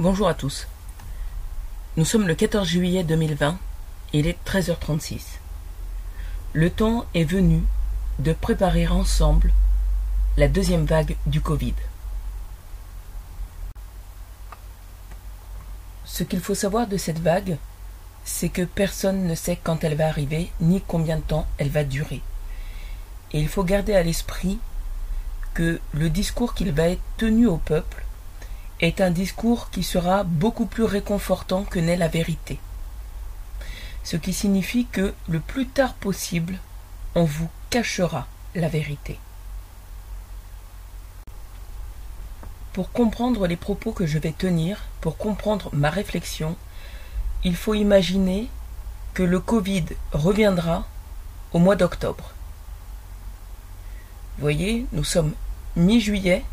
Bonjour à tous. Nous sommes le 14 juillet 2020 et il est 13h36. Le temps est venu de préparer ensemble la deuxième vague du Covid. Ce qu'il faut savoir de cette vague, c'est que personne ne sait quand elle va arriver ni combien de temps elle va durer. Et il faut garder à l'esprit que le discours qu'il va être tenu au peuple est un discours qui sera beaucoup plus réconfortant que n'est la vérité. Ce qui signifie que le plus tard possible, on vous cachera la vérité. Pour comprendre les propos que je vais tenir, pour comprendre ma réflexion, il faut imaginer que le Covid reviendra au mois d'octobre. Voyez, nous sommes mi-juillet,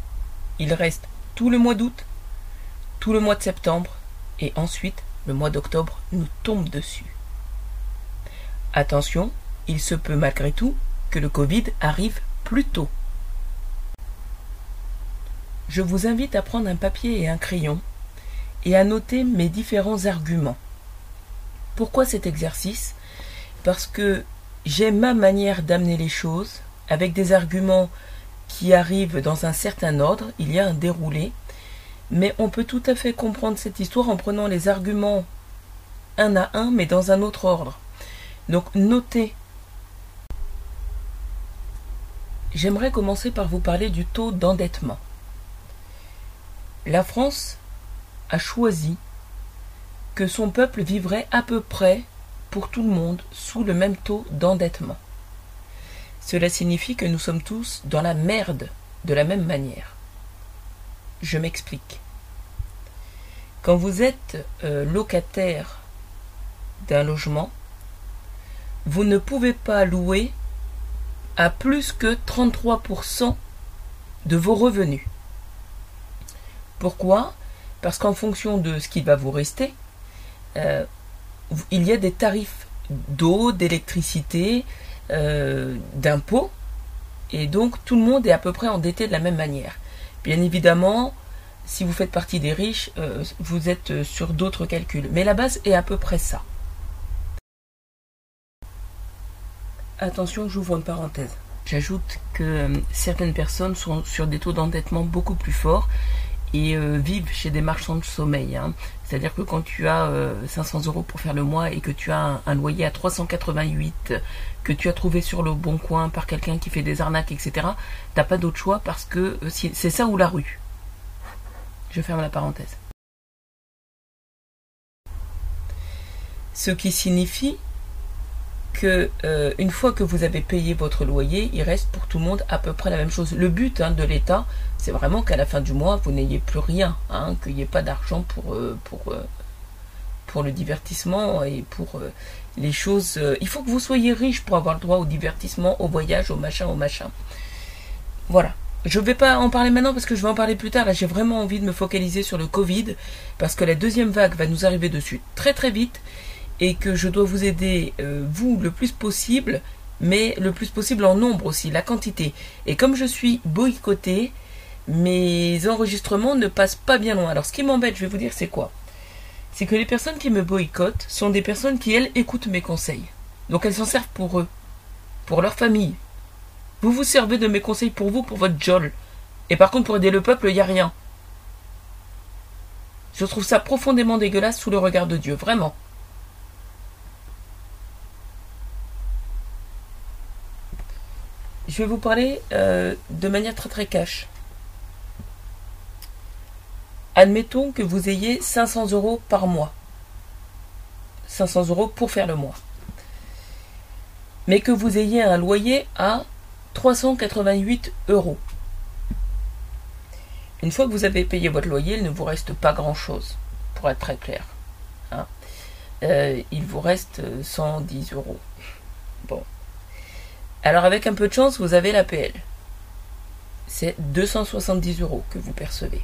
il reste tout le mois d'août, tout le mois de septembre et ensuite le mois d'octobre nous tombe dessus. Attention, il se peut malgré tout que le Covid arrive plus tôt. Je vous invite à prendre un papier et un crayon et à noter mes différents arguments. Pourquoi cet exercice? Parce que j'ai ma manière d'amener les choses avec des arguments qui arrivent dans un certain ordre, il y a un déroulé, mais on peut tout à fait comprendre cette histoire en prenant les arguments un à un, mais dans un autre ordre. Donc notez. J'aimerais commencer par vous parler du taux d'endettement. La France a choisi que son peuple vivrait à peu près pour tout le monde sous le même taux d'endettement. Cela signifie que nous sommes tous dans la merde de la même manière. Je m'explique. Quand vous êtes euh, locataire d'un logement, vous ne pouvez pas louer à plus que 33% de vos revenus. Pourquoi? Parce qu'en fonction de ce qui va vous rester, euh, il y a des tarifs d'eau, d'électricité, euh, d'impôts, et donc tout le monde est à peu près endetté de la même manière. Bien évidemment, si vous faites partie des riches, euh, vous êtes euh, sur d'autres calculs. Mais la base est à peu près ça. Attention, j'ouvre une parenthèse. J'ajoute que euh, certaines personnes sont sur des taux d'endettement beaucoup plus forts et vivent chez des marchands de sommeil. Hein. C'est-à-dire que quand tu as 500 euros pour faire le mois et que tu as un, loyer à 388 que tu as trouvé sur le bon coin par quelqu'un qui fait des arnaques, etc., t'as pas d'autre choix parce que c'est ça ou la rue. Je ferme la parenthèse. Ce qui signifie que euh, une fois que vous avez payé votre loyer, il reste pour tout le monde à peu près la même chose. Le but hein, de l'État, c'est vraiment qu'à la fin du mois, vous n'ayez plus rien, hein, qu'il n'y ait pas d'argent pour, euh, euh, le divertissement et pour les choses. il faut que vous soyez riche pour avoir le droit au divertissement, au voyage, au machin, au machin. Voilà. Je ne vais pas en parler maintenant parce que je vais en parler plus tard. Là, j'ai vraiment envie de me focaliser sur le Covid parce que la deuxième vague va nous arriver dessus très très vite et que je dois vous aider, euh, vous, le plus possible, mais le plus possible en nombre aussi, la quantité. Et comme je suis boycotté, mes enregistrements ne passent pas bien loin. Alors, ce qui m'embête, je vais vous dire, c'est quoi? C'est que les personnes qui me boycottent sont des personnes qui, elles, écoutent mes conseils. Donc, elles s'en servent pour eux, pour leur famille, vous vous servez de mes conseils pour vous, pour votre jol. Et par contre, pour aider le peuple, il n'y a rien. Je trouve ça profondément dégueulasse sous le regard de Dieu, vraiment. Je vais vous parler euh, de manière très très cash. Admettons que vous ayez 500 euros par mois. 500 euros pour faire le mois. Mais que vous ayez un loyer à 388 euros. Une fois que vous avez payé votre loyer, il ne vous reste pas grand-chose, pour être très clair. Hein. Euh, il vous reste 110 euros. Bon. Alors avec un peu de chance, vous avez l'APL. C'est 270 euros que vous percevez.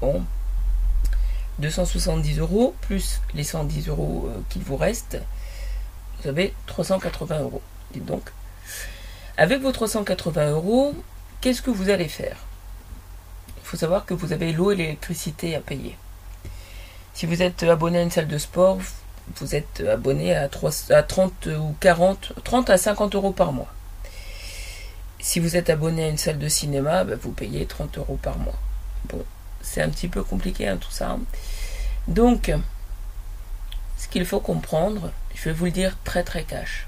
Bon. 270 euros plus les 110 euros euh, qu'il vous reste, vous avez 380 euros. Dites donc, avec vos 380 euros, qu'est-ce que vous allez faire? Il faut savoir que vous avez l'eau et l'électricité à payer. Si vous êtes abonné à une salle de sport, vous êtes abonné à, 3, à 30 ou 40, 30 à 50 euros par mois. Si vous êtes abonné à une salle de cinéma, bah, vous payez 30 euros par mois. Bon, c'est un petit peu compliqué hein, tout ça. Donc, ce qu'il faut comprendre, je vais vous le dire très très cash.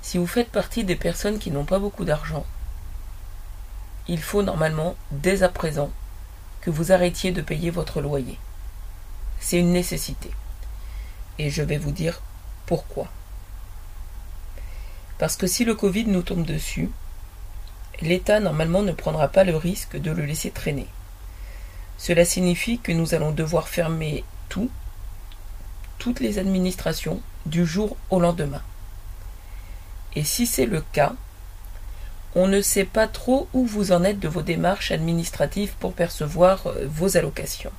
Si vous faites partie des personnes qui n'ont pas beaucoup d'argent, il faut normalement, dès à présent, que vous arrêtiez de payer votre loyer. C'est une nécessité. Et je vais vous dire pourquoi. Parce que si le Covid nous tombe dessus, l'État normalement ne prendra pas le risque de le laisser traîner. Cela signifie que nous allons devoir fermer tout, toutes les administrations, du jour au lendemain. Et si c'est le cas, on ne sait pas trop où vous en êtes de vos démarches administratives pour percevoir euh, vos allocations.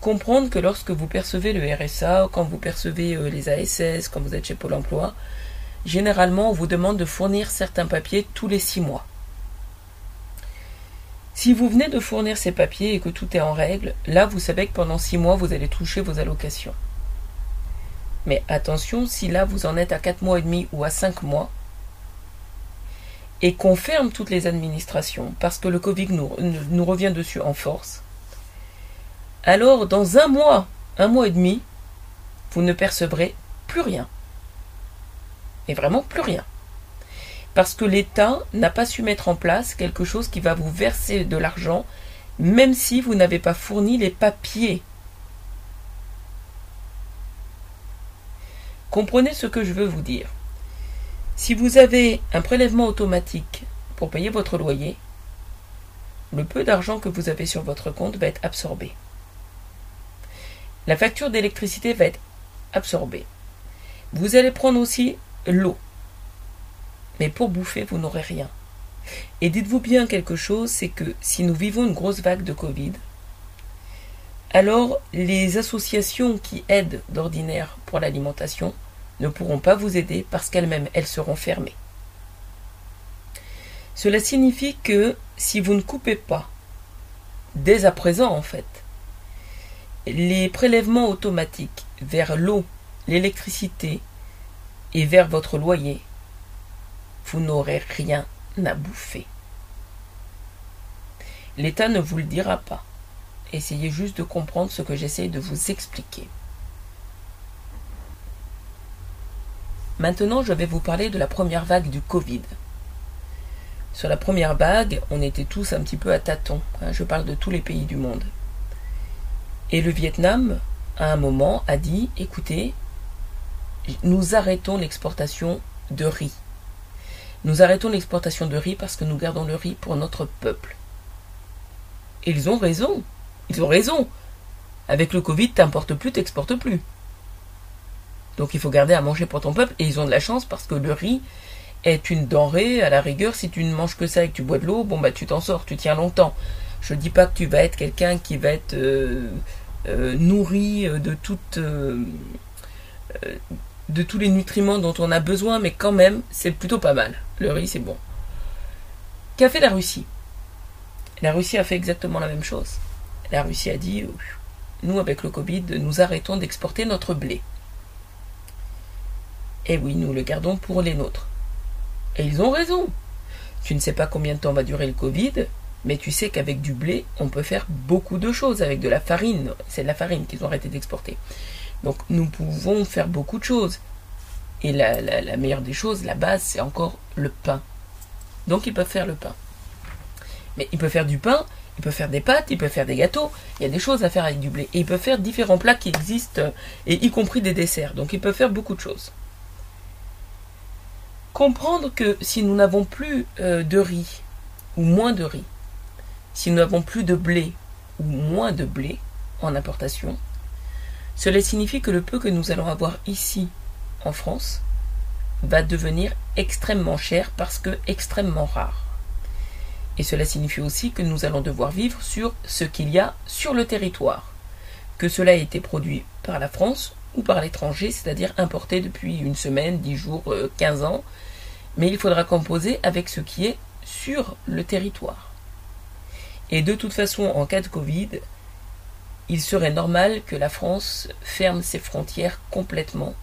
Comprendre que lorsque vous percevez le RSA, quand vous percevez euh, les ASS, quand vous êtes chez Pôle Emploi, généralement on vous demande de fournir certains papiers tous les six mois. Si vous venez de fournir ces papiers et que tout est en règle, là vous savez que pendant six mois vous allez toucher vos allocations. Mais attention, si là vous en êtes à quatre mois et demi ou à cinq mois, et qu'on ferme toutes les administrations parce que le Covid nous, nous revient dessus en force, alors dans un mois, un mois et demi, vous ne percevrez plus rien. Et vraiment plus rien. Parce que l'État n'a pas su mettre en place quelque chose qui va vous verser de l'argent, même si vous n'avez pas fourni les papiers. Comprenez ce que je veux vous dire. Si vous avez un prélèvement automatique pour payer votre loyer, le peu d'argent que vous avez sur votre compte va être absorbé. La facture d'électricité va être absorbée. Vous allez prendre aussi l'eau. Mais pour bouffer, vous n'aurez rien. Et dites-vous bien quelque chose, c'est que si nous vivons une grosse vague de Covid, alors les associations qui aident d'ordinaire pour l'alimentation ne pourront pas vous aider parce qu'elles-mêmes, elles seront fermées. Cela signifie que si vous ne coupez pas, dès à présent en fait, les prélèvements automatiques vers l'eau, l'électricité et vers votre loyer, vous n'aurez rien à bouffer. L'État ne vous le dira pas. Essayez juste de comprendre ce que j'essaie de vous expliquer. Maintenant, je vais vous parler de la première vague du Covid. Sur la première vague, on était tous un petit peu à tâtons. Hein, je parle de tous les pays du monde. Et le Vietnam, à un moment, a dit écoutez, nous arrêtons l'exportation de riz. Nous arrêtons l'exportation de riz parce que nous gardons le riz pour notre peuple. Et ils ont raison. Ils ont raison. Avec le Covid, t'importes plus, t'exportes plus. Donc il faut garder à manger pour ton peuple. Et ils ont de la chance parce que le riz est une denrée, à la rigueur, si tu ne manges que ça et que tu bois de l'eau, bon bah tu t'en sors, tu tiens longtemps. Je ne dis pas que tu vas être quelqu'un qui va être euh, euh, nourri de toutes euh, de tous les nutriments dont on a besoin, mais quand même, c'est plutôt pas mal. Le riz, c'est bon. Qu'a fait la Russie? La Russie a fait exactement la même chose. La Russie a dit, nous, avec le Covid, nous arrêtons d'exporter notre blé. Et oui, nous le gardons pour les nôtres. Et ils ont raison. Tu ne sais pas combien de temps va durer le Covid, mais tu sais qu'avec du blé, on peut faire beaucoup de choses. Avec de la farine, c'est de la farine qu'ils ont arrêté d'exporter. Donc nous pouvons faire beaucoup de choses. Et la, meilleure des choses, la base, c'est encore le pain. Donc ils peuvent faire le pain. Mais ils peuvent faire du pain, ils peuvent faire des pâtes, ils peuvent faire des gâteaux. Il y a des choses à faire avec du blé. Et ils peuvent faire différents plats qui existent, et y compris des desserts. Donc ils peuvent faire beaucoup de choses comprendre que si nous n'avons plus euh, de riz ou moins de riz, si nous n'avons plus de blé ou moins de blé en importation, cela signifie que le peu que nous allons avoir ici en France va devenir extrêmement cher parce que extrêmement rare. Et cela signifie aussi que nous allons devoir vivre sur ce qu'il y a sur le territoire, que cela ait été produit par la France ou par l'étranger, c'est-à-dire importé depuis une semaine, dix jours, euh, quinze ans, mais il faudra composer avec ce qui est sur le territoire. Et de toute façon, en cas de Covid, il serait normal que la France ferme ses frontières complètement,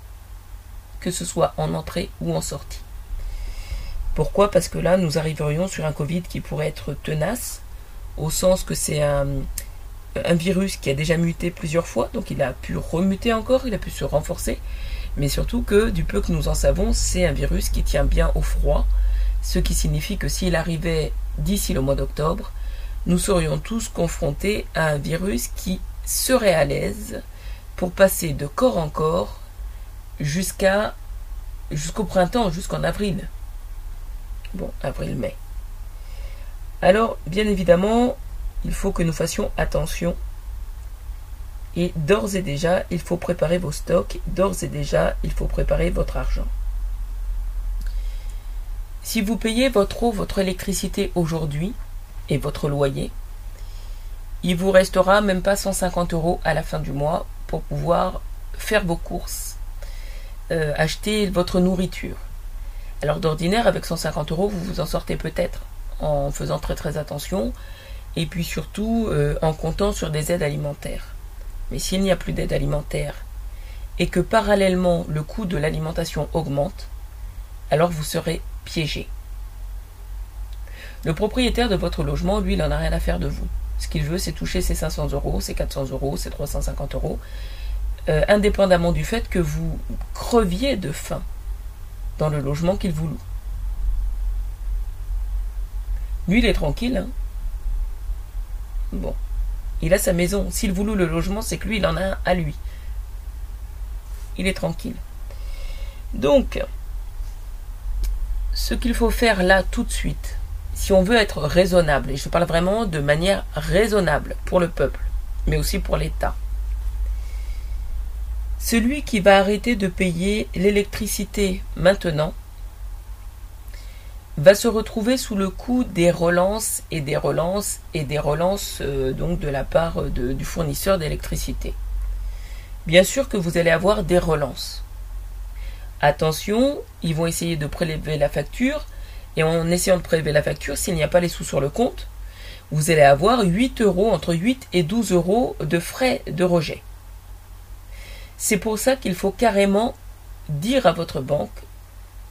que ce soit en entrée ou en sortie. Pourquoi? Parce que là, nous arriverions sur un Covid qui pourrait être tenace, au sens que c'est un, virus qui a déjà muté plusieurs fois, donc il a pu remuter encore, il a pu se renforcer, mais surtout que du peu que nous en savons, c'est un virus qui tient bien au froid, ce qui signifie que s'il arrivait d'ici le mois d'octobre, nous serions tous confrontés à un virus qui serait à l'aise pour passer de corps en corps jusqu'à jusqu'au printemps, jusqu'en avril. Bon, avril-mai. Alors, bien évidemment, il faut que nous fassions attention. Et d'ores et déjà, il faut préparer vos stocks. D'ores et déjà, il faut préparer votre argent. Si vous payez votre eau, votre électricité aujourd'hui et votre loyer, il vous restera même pas 150 euros à la fin du mois pour pouvoir faire vos courses, euh, acheter votre nourriture. Alors d'ordinaire, avec 150 euros, vous vous en sortez peut-être en faisant très très attention et puis surtout euh, en comptant sur des aides alimentaires. Mais s'il n'y a plus d'aide alimentaire et que parallèlement le coût de l'alimentation augmente, alors vous serez piégé. Le propriétaire de votre logement, lui, n'en a rien à faire de vous. Ce qu'il veut, c'est toucher ses 500 euros, ses 400 euros, ses 350 euros, euh, indépendamment du fait que vous creviez de faim dans le logement qu'il vous loue. Lui, il est tranquille. Hein. bon. Il a sa maison. S'il vous loue le logement, c'est que lui, il en a un à lui. Il est tranquille. Donc, ce qu'il faut faire là tout de suite, si on veut être raisonnable, et je parle vraiment de manière raisonnable pour le peuple, mais aussi pour l'État, celui qui va arrêter de payer l'électricité maintenant va se retrouver sous le coup des relances et des relances et des relances euh, donc de la part du fournisseur d'électricité. Bien sûr que vous allez avoir des relances. Attention, ils vont essayer de prélever la facture et en essayant de prélever la facture, s'il n'y a pas les sous sur le compte, vous allez avoir 8 euros, entre 8 et 12 euros de frais de rejet. C'est pour ça qu'il faut carrément dire à votre banque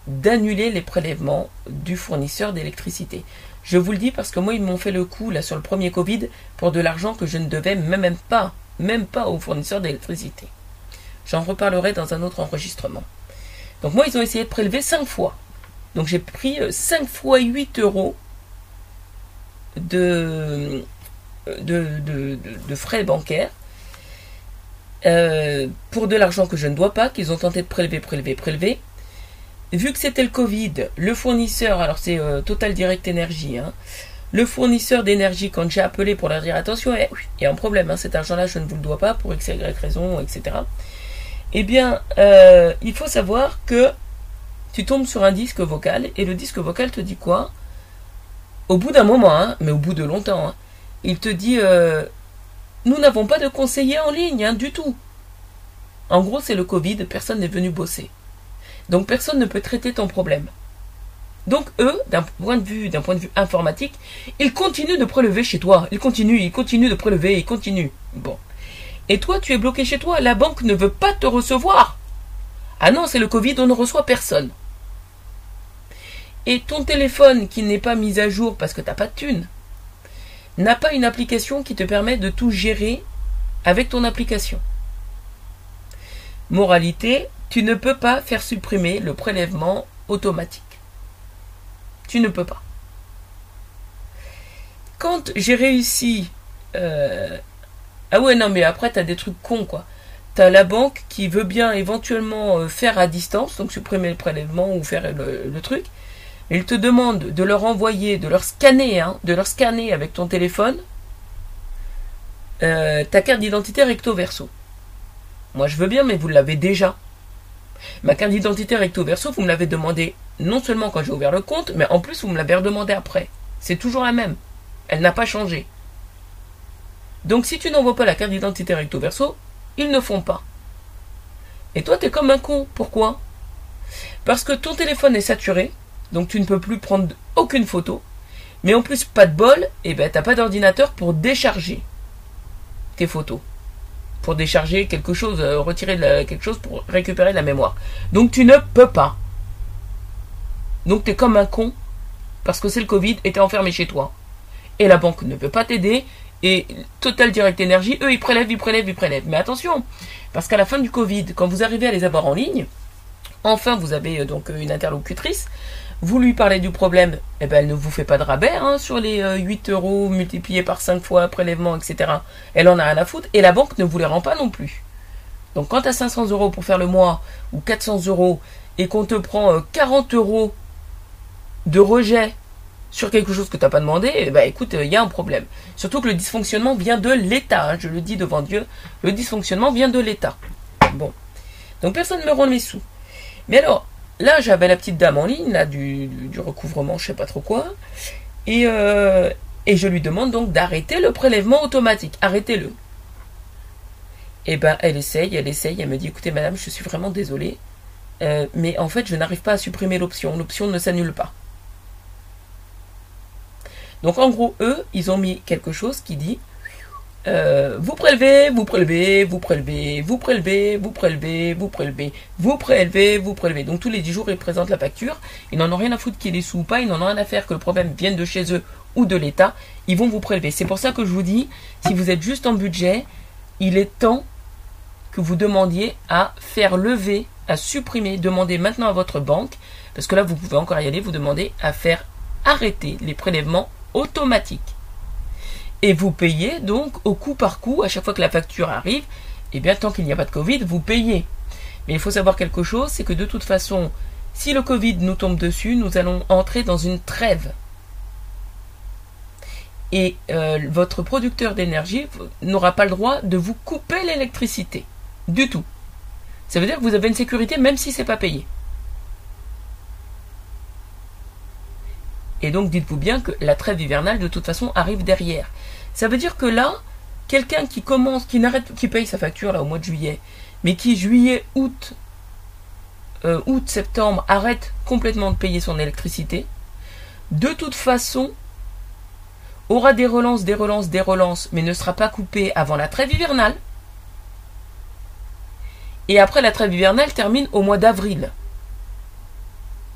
d'annuler les prélèvements du fournisseur d'électricité. Je vous le dis parce que moi, ils m'ont fait le coup, là, sur le premier Covid, pour de l'argent que je ne devais même pas, même pas au fournisseur d'électricité. J'en reparlerai dans un autre enregistrement. Donc moi, ils ont essayé de prélever 5 fois. Donc j'ai pris 5 euh, fois 8 euros de, de, frais bancaires euh, pour de l'argent que je ne dois pas, qu'ils ont tenté de prélever, prélever, prélever. Vu que c'était le Covid, le fournisseur, alors c'est euh, Total Direct Energy, hein, le fournisseur d'énergie, quand j'ai appelé pour leur dire attention, eh, il y a un problème, hein, cet argent-là je ne vous le dois pas pour x, y raison, etc. Eh bien, il faut savoir que tu tombes sur un disque vocal et le disque vocal te dit quoi? Au bout d'un moment, hein, mais au bout de longtemps, hein, il te dit euh, Nous n'avons pas de conseiller en ligne, hein, du tout. En gros, c'est le Covid, personne n'est venu bosser. Donc personne ne peut traiter ton problème. Donc eux, d'un point de vue, d'un point de vue informatique, ils continuent de prélever chez toi. Ils continuent, ils continuent de prélever, ils continuent. Bon. Et toi, tu es bloqué chez toi. La banque ne veut pas te recevoir. Ah non, c'est le Covid, on ne reçoit personne et ton téléphone qui n'est pas mis à jour parce que tu n'as pas de thune, n'a pas une application qui te permet de tout gérer avec ton application. Moralité, tu ne peux pas faire supprimer le prélèvement automatique. Tu ne peux pas. Quand j'ai réussi... Euh, ah ouais, non, mais après, tu as des trucs cons, quoi. Tu as la banque qui veut bien éventuellement euh, faire à distance, donc supprimer le prélèvement ou faire le truc. Il te demande de leur envoyer, de leur scanner, hein, de leur scanner avec ton téléphone euh, ta carte d'identité recto verso. Moi je veux bien, mais vous l'avez déjà. Ma carte d'identité recto verso, vous me l'avez demandé non seulement quand j'ai ouvert le compte, mais en plus vous me l'avez redemandé après. C'est toujours la même. Elle n'a pas changé. Donc si tu n'envoies pas la carte d'identité recto verso, ils ne font pas. Et toi, tu es comme un con. Pourquoi? Parce que ton téléphone est saturé, donc tu ne peux plus prendre aucune photo. Mais en plus, pas de bol, et eh ben t'as pas d'ordinateur pour décharger tes photos. pour décharger quelque chose, euh, retirer quelque chose pour récupérer la mémoire. Donc tu ne peux pas. Donc tu es comme un con parce que c'est le Covid et tu es enfermé chez toi. Et la banque ne peut pas t'aider. Et Total Direct Energy, eux, ils prélèvent, ils prélèvent, ils prélèvent. Mais attention, parce qu'à la fin du Covid, quand vous arrivez à les avoir en ligne, enfin vous avez euh, donc une interlocutrice, vous lui parlez du problème, eh ben, elle ne vous fait pas de rabais hein, sur les 8 euh, euros multipliés par 5 fois prélèvement, etc. Elle en a rien à foutre et la banque ne vous les rend pas non plus. Donc quand tu as 500 euros pour faire le mois ou 400 euros et qu'on te prend 40 euh, euros de rejet sur quelque chose que tu n'as pas demandé, eh ben, écoute, il y a un problème. Surtout que le dysfonctionnement vient de l'État, hein, je le dis devant Dieu, le dysfonctionnement vient de l'État. Bon. Donc personne ne me rend mes sous. Mais alors, là, j'avais la petite dame en ligne, là, du, recouvrement, je sais pas trop quoi. Et, euh, et je lui demande donc d'arrêter le prélèvement automatique. Arrêtez-le. Et eh ben, elle essaye, elle essaye, elle me dit, écoutez, madame, je suis vraiment désolée. Euh, mais en fait, je n'arrive pas à supprimer l'option. L'option ne s'annule pas. Donc en gros, eux, ils ont mis quelque chose qui dit euh, vous prélevez, vous prélevez, vous prélevez, vous prélevez, vous prélevez, vous prélevez, vous prélevez, vous prélevez. Donc tous les 10 jours, ils présentent la facture. Ils n'en ont rien à foutre qu'il est sous ou pas. Ils n'en ont rien à faire que le problème vienne de chez eux ou de l'État. Ils vont vous prélever. C'est pour ça que je vous dis, si vous êtes juste en budget, il est temps que vous demandiez à faire lever, à supprimer, demandez maintenant à votre banque, parce que là, vous pouvez encore y aller, vous demandez à faire arrêter les prélèvements automatiques. Et vous payez donc au coup par coup, à chaque fois que la facture arrive, et eh bien tant qu'il n'y a pas de Covid, vous payez. Mais il faut savoir quelque chose, c'est que de toute façon, si le Covid nous tombe dessus, nous allons entrer dans une trêve. Et euh, votre producteur d'énergie n'aura pas le droit de vous couper l'électricité. Du tout. Ça veut dire que vous avez une sécurité même si c'est pas payé. Et donc dites-vous bien que la trêve hivernale de toute façon arrive derrière. Ça veut dire que là, quelqu'un qui commence, qui n'arrête, qui paye sa facture au mois de juillet, mais qui juillet, août, euh, août, septembre arrête complètement de payer son électricité, de toute façon aura des relances, des relances, des relances, mais ne sera pas coupé avant la trêve hivernale. Et après la trêve hivernale termine au mois d'avril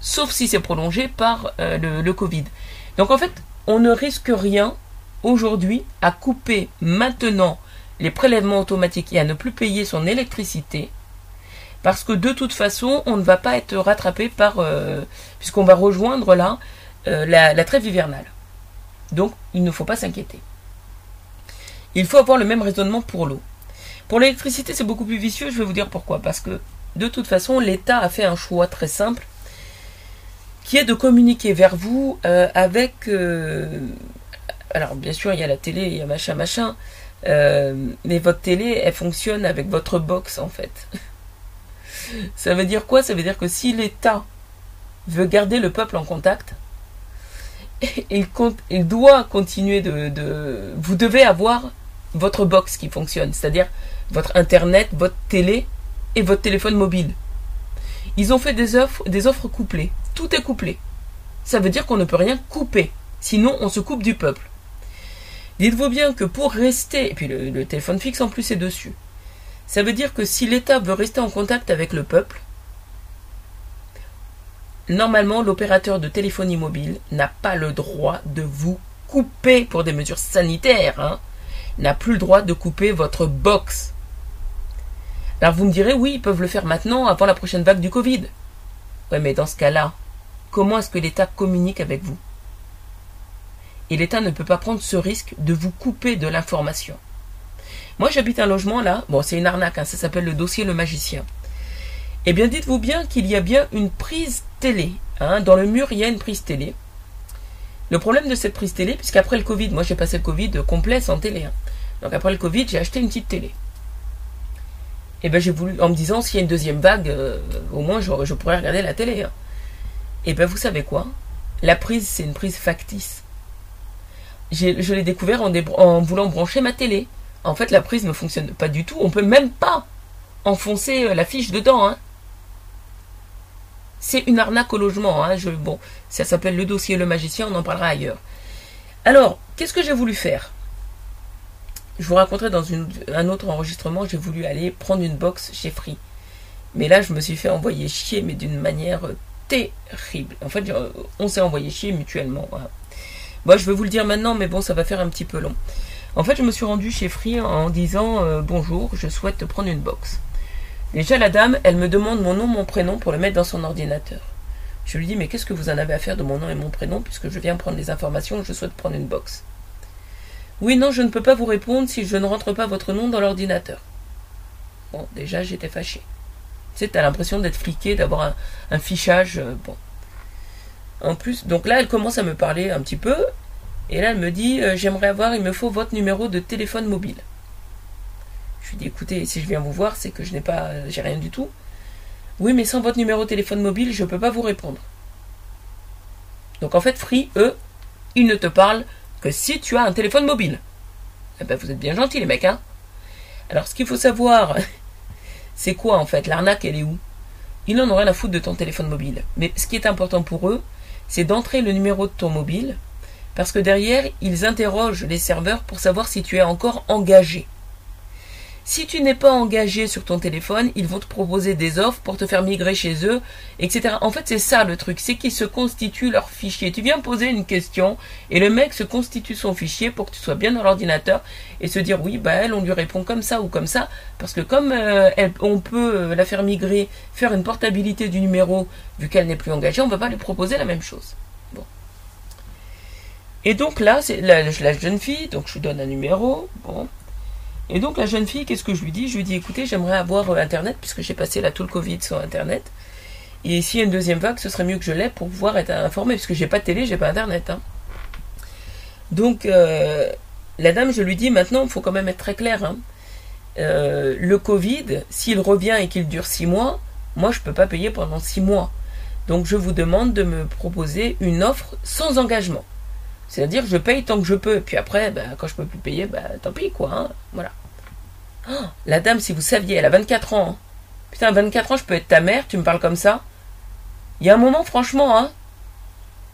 sauf si c'est prolongé par euh, le, Covid. Donc en fait, on ne risque rien aujourd'hui à couper maintenant les prélèvements automatiques et à ne plus payer son électricité, parce que de toute façon, on ne va pas être rattrapé par, euh, puisqu'on va rejoindre là euh, la, trêve hivernale. Donc, il ne faut pas s'inquiéter. Il faut avoir le même raisonnement pour l'eau. Pour l'électricité, c'est beaucoup plus vicieux, je vais vous dire pourquoi. Parce que, de toute façon, l'État a fait un choix très simple qui est de communiquer vers vous euh, avec... Alors bien sûr, il y a la télé, il y a machin, machin, euh, mais votre télé, elle fonctionne avec votre box en fait. Ça veut dire quoi? Ça veut dire que si l'État veut garder le peuple en contact, il, compte, il doit continuer de, de... Vous devez avoir votre box qui fonctionne, c'est-à-dire votre Internet, votre télé et votre téléphone mobile. Ils ont fait des offres, des offres couplées tout est couplé. Ça veut dire qu'on ne peut rien couper, sinon on se coupe du peuple. Dites-vous bien que pour rester, et puis le, téléphone fixe en plus est dessus, ça veut dire que si l'État veut rester en contact avec le peuple, normalement l'opérateur de téléphonie mobile n'a pas le droit de vous couper pour des mesures sanitaires, hein, n'a plus le droit de couper votre box. Alors vous me direz, oui, ils peuvent le faire maintenant, avant la prochaine vague du Covid. Ouais, mais dans ce cas-là, Comment est-ce que l'État communique avec vous? Et l'État ne peut pas prendre ce risque de vous couper de l'information. Moi, j'habite un logement là. Bon, c'est une arnaque, hein, ça s'appelle le dossier Le Magicien. Eh bien, dites-vous bien qu'il y a bien une prise télé. Hein. Dans le mur, il y a une prise télé. Le problème de cette prise télé, puisqu'après le Covid, moi j'ai passé le Covid complet sans télé. Hein. Donc après le Covid, j'ai acheté une petite télé. Et eh bien j'ai voulu, en me disant, s'il y a une deuxième vague, euh, au moins je, pourrais regarder la télé. Et bien vous savez quoi? La prise, c'est une prise factice. Je l'ai découvert en, voulant brancher ma télé. En fait, la prise ne fonctionne pas du tout. On peut même pas enfoncer euh, la fiche dedans. Hein. C'est une arnaque au logement. Hein. Bon, ça s'appelle le dossier Le Magicien, on en parlera ailleurs. Alors, qu'est-ce que j'ai voulu faire? Je vous raconterai dans un autre enregistrement, j'ai voulu aller prendre une box chez Free. Mais là, je me suis fait envoyer chier, mais d'une manière terrible. En fait, on s'est envoyé chier mutuellement. Moi, je vais vous le dire maintenant, mais bon, ça va faire un petit peu long. En fait, je me suis rendu chez Free en disant euh, bonjour, je souhaite prendre une box. Déjà, la dame, elle me demande mon nom, mon prénom pour le mettre dans son ordinateur. Je lui dis mais qu'est-ce que vous en avez à faire de mon nom et mon prénom puisque je viens prendre des informations, je souhaite prendre une box. Oui, non, je ne peux pas vous répondre si je ne rentre pas votre nom dans l'ordinateur. Bon, déjà, j'étais fâché. Tu sais, t'as l'impression d'être fliqué, d'avoir un, fichage. Euh, bon. En plus, donc là, elle commence à me parler un petit peu. Et là, elle me dit euh, J'aimerais avoir, il me faut votre numéro de téléphone mobile. Je lui dis Écoutez, si je viens vous voir, c'est que je n'ai pas, j'ai rien du tout. Oui, mais sans votre numéro de téléphone mobile, je ne peux pas vous répondre. Donc en fait, Free, eux, ils ne te parlent que si tu as un téléphone mobile. Eh ben, vous êtes bien gentils, les mecs, hein Alors, ce qu'il faut savoir, c'est quoi, en fait? L'arnaque, elle est où? Ils n'en ont rien à foutre de ton téléphone mobile. Mais ce qui est important pour eux, c'est d'entrer le numéro de ton mobile, parce que derrière, ils interrogent les serveurs pour savoir si tu es encore engagé. Si tu n'es pas engagé sur ton téléphone, ils vont te proposer des offres pour te faire migrer chez eux, etc. En fait, c'est ça le truc, c'est qu'ils se constituent leur fichier. Tu viens poser une question et le mec se constitue son fichier pour que tu sois bien dans l'ordinateur et se dire oui, bah elle, on lui répond comme ça ou comme ça, parce que comme euh, on peut euh, la faire migrer, faire une portabilité du numéro vu qu'elle n'est plus engagée, on ne va pas lui proposer la même chose. Bon. Et donc là, c'est la, la jeune fille, donc je lui donne un numéro, bon. Et donc la jeune fille, qu'est-ce que je lui dis? Je lui dis écoutez, j'aimerais avoir euh, Internet, puisque j'ai passé là tout le Covid sur Internet. Et s'il y a une deuxième vague, ce serait mieux que je l'ai pour pouvoir être informé, puisque j'ai pas de télé, j'ai pas Internet. Hein. Donc euh, la dame, je lui dis maintenant, il faut quand même être très clair. Hein. Euh, le Covid, s'il revient et qu'il dure six mois, moi je peux pas payer pendant six mois. Donc je vous demande de me proposer une offre sans engagement. C'est-à-dire je paye tant que je peux. Puis après, bah, quand je peux plus payer, bah, tant pis, quoi. Hein. Voilà. Oh, la dame, si vous saviez, elle a 24 ans. Hein. Putain, 24 ans, je peux être ta mère, tu me parles comme ça. Il y a un moment, franchement, hein,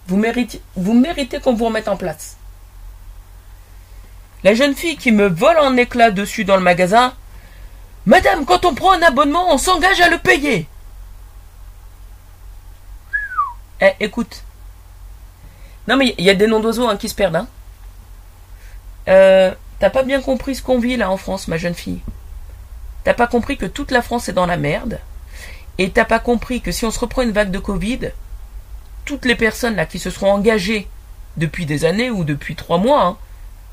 vous méritez, vous méritez qu'on vous remette en place. La jeune fille qui me vole en éclats dessus dans le magasin. Madame, quand on prend un abonnement, on s'engage à le payer. Eh, écoute, non, mais il y a des noms d'oiseaux hein, qui se perdent. Hein. Euh, T'as pas bien compris ce qu'on vit là en France, ma jeune fille. T'as pas compris que toute la France est dans la merde. Et t'as pas compris que si on se reprend une vague de Covid, toutes les personnes là qui se seront engagées depuis des années ou depuis trois mois hein,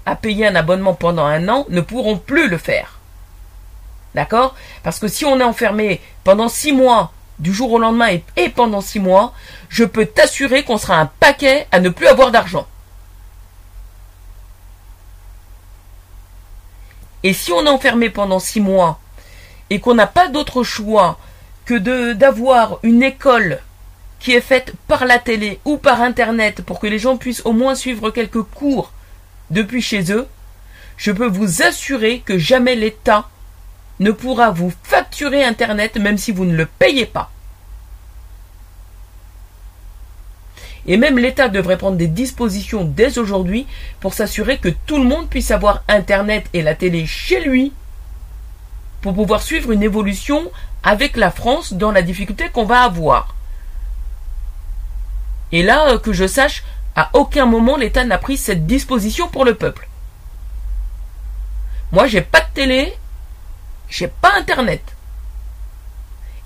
à payer un abonnement pendant un an ne pourront plus le faire. D'accord? Parce que si on est enfermé pendant six mois du jour au lendemain et, pendant six mois, je peux t'assurer qu'on sera un paquet à ne plus avoir d'argent. Et si on est enfermé pendant six mois et qu'on n'a pas d'autre choix que d'avoir une école qui est faite par la télé ou par internet pour que les gens puissent au moins suivre quelques cours depuis chez eux, je peux vous assurer que jamais l'État ne pourra vous facturer Internet même si vous ne le payez pas. Et même l'État devrait prendre des dispositions dès aujourd'hui pour s'assurer que tout le monde puisse avoir Internet et la télé chez lui pour pouvoir suivre une évolution avec la France dans la difficulté qu'on va avoir. Et là, euh, que je sache, à aucun moment l'État n'a pris cette disposition pour le peuple. Moi, j'ai pas de télé, j'ai pas internet.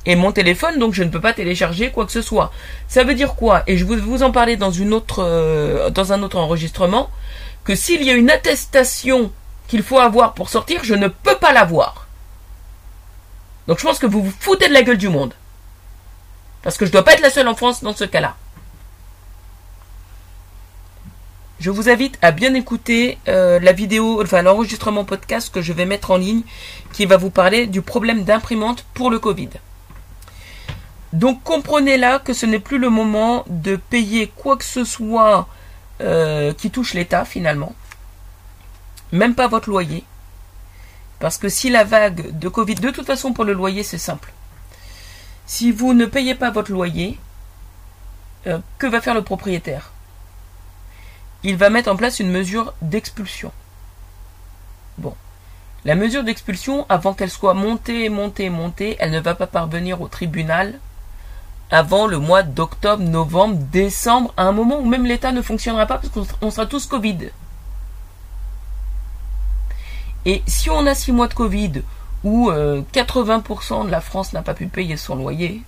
Et mon téléphone, donc je ne peux pas télécharger quoi que ce soit. Ça veut dire quoi? Et je vais vous en parler dans une autre, euh, dans un autre enregistrement, que s'il y a une attestation qu'il faut avoir pour sortir, je ne peux pas l'avoir. Donc je pense que vous vous foutez de la gueule du monde. Parce que je ne dois pas être la seule en France dans ce cas-là. Je vous invite à bien écouter euh, la vidéo, enfin l'enregistrement podcast que je vais mettre en ligne, qui va vous parler du problème d'imprimante pour le Covid. Donc comprenez là que ce n'est plus le moment de payer quoi que ce soit euh, qui touche l'État finalement, même pas votre loyer, parce que si la vague de Covid, de toute façon pour le loyer c'est simple. Si vous ne payez pas votre loyer, euh, que va faire le propriétaire? Il va mettre en place une mesure d'expulsion. Bon. La mesure d'expulsion, avant qu'elle soit montée, montée, montée, elle ne va pas parvenir au tribunal avant le mois d'octobre, novembre, décembre, à un moment où même l'État ne fonctionnera pas parce qu'on sera tous Covid. Et si on a six mois de Covid où 80% euh, de la France n'a pas pu payer son loyer,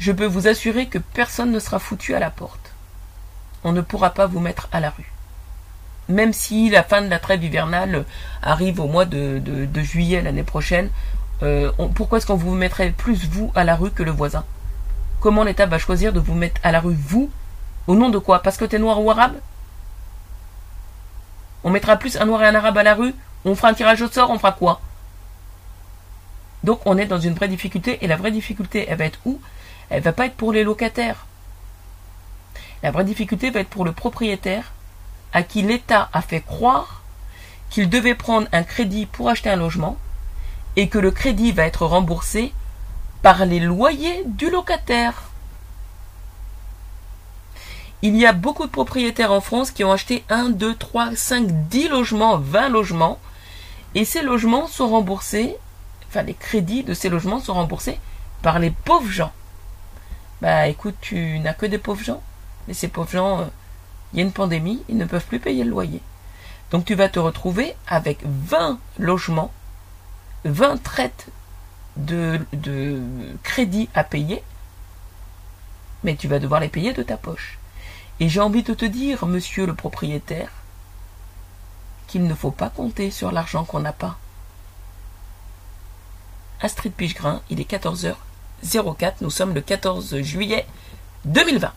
je peux vous assurer que personne ne sera foutu à la porte. On ne pourra pas vous mettre à la rue. Même si la fin de la trêve hivernale arrive au mois de, juillet l'année prochaine, euh, pourquoi est-ce qu'on vous mettrait plus vous à la rue que le voisin? Comment l'État va choisir de vous mettre à la rue vous Au nom de quoi? Parce que t'es noir ou arabe? On mettra plus un noir et un arabe à la rue? On fera un tirage au sort? On fera quoi? Donc on est dans une vraie difficulté et la vraie difficulté elle va être où? Elle va pas être pour les locataires. La vraie difficulté va être pour le propriétaire à qui l'État a fait croire qu'il devait prendre un crédit pour acheter un logement et que le crédit va être remboursé par les loyers du locataire. Il y a beaucoup de propriétaires en France qui ont acheté 1, 2, 3, 5, 10 logements, 20 logements, et ces logements sont remboursés, enfin les crédits de ces logements sont remboursés par les pauvres gens. Bah écoute, tu n'as que des pauvres gens, mais ces pauvres gens, euh, il y a une pandémie, ils ne peuvent plus payer le loyer. Donc tu vas te retrouver avec 20 logements, 20 traites de, de crédit à payer, mais tu vas devoir les payer de ta poche. Et j'ai envie de te dire, monsieur le propriétaire, qu'il ne faut pas compter sur l'argent qu'on n'a pas. Astrid Pichegrin, il est 14h04, nous sommes le 14 juillet 2020.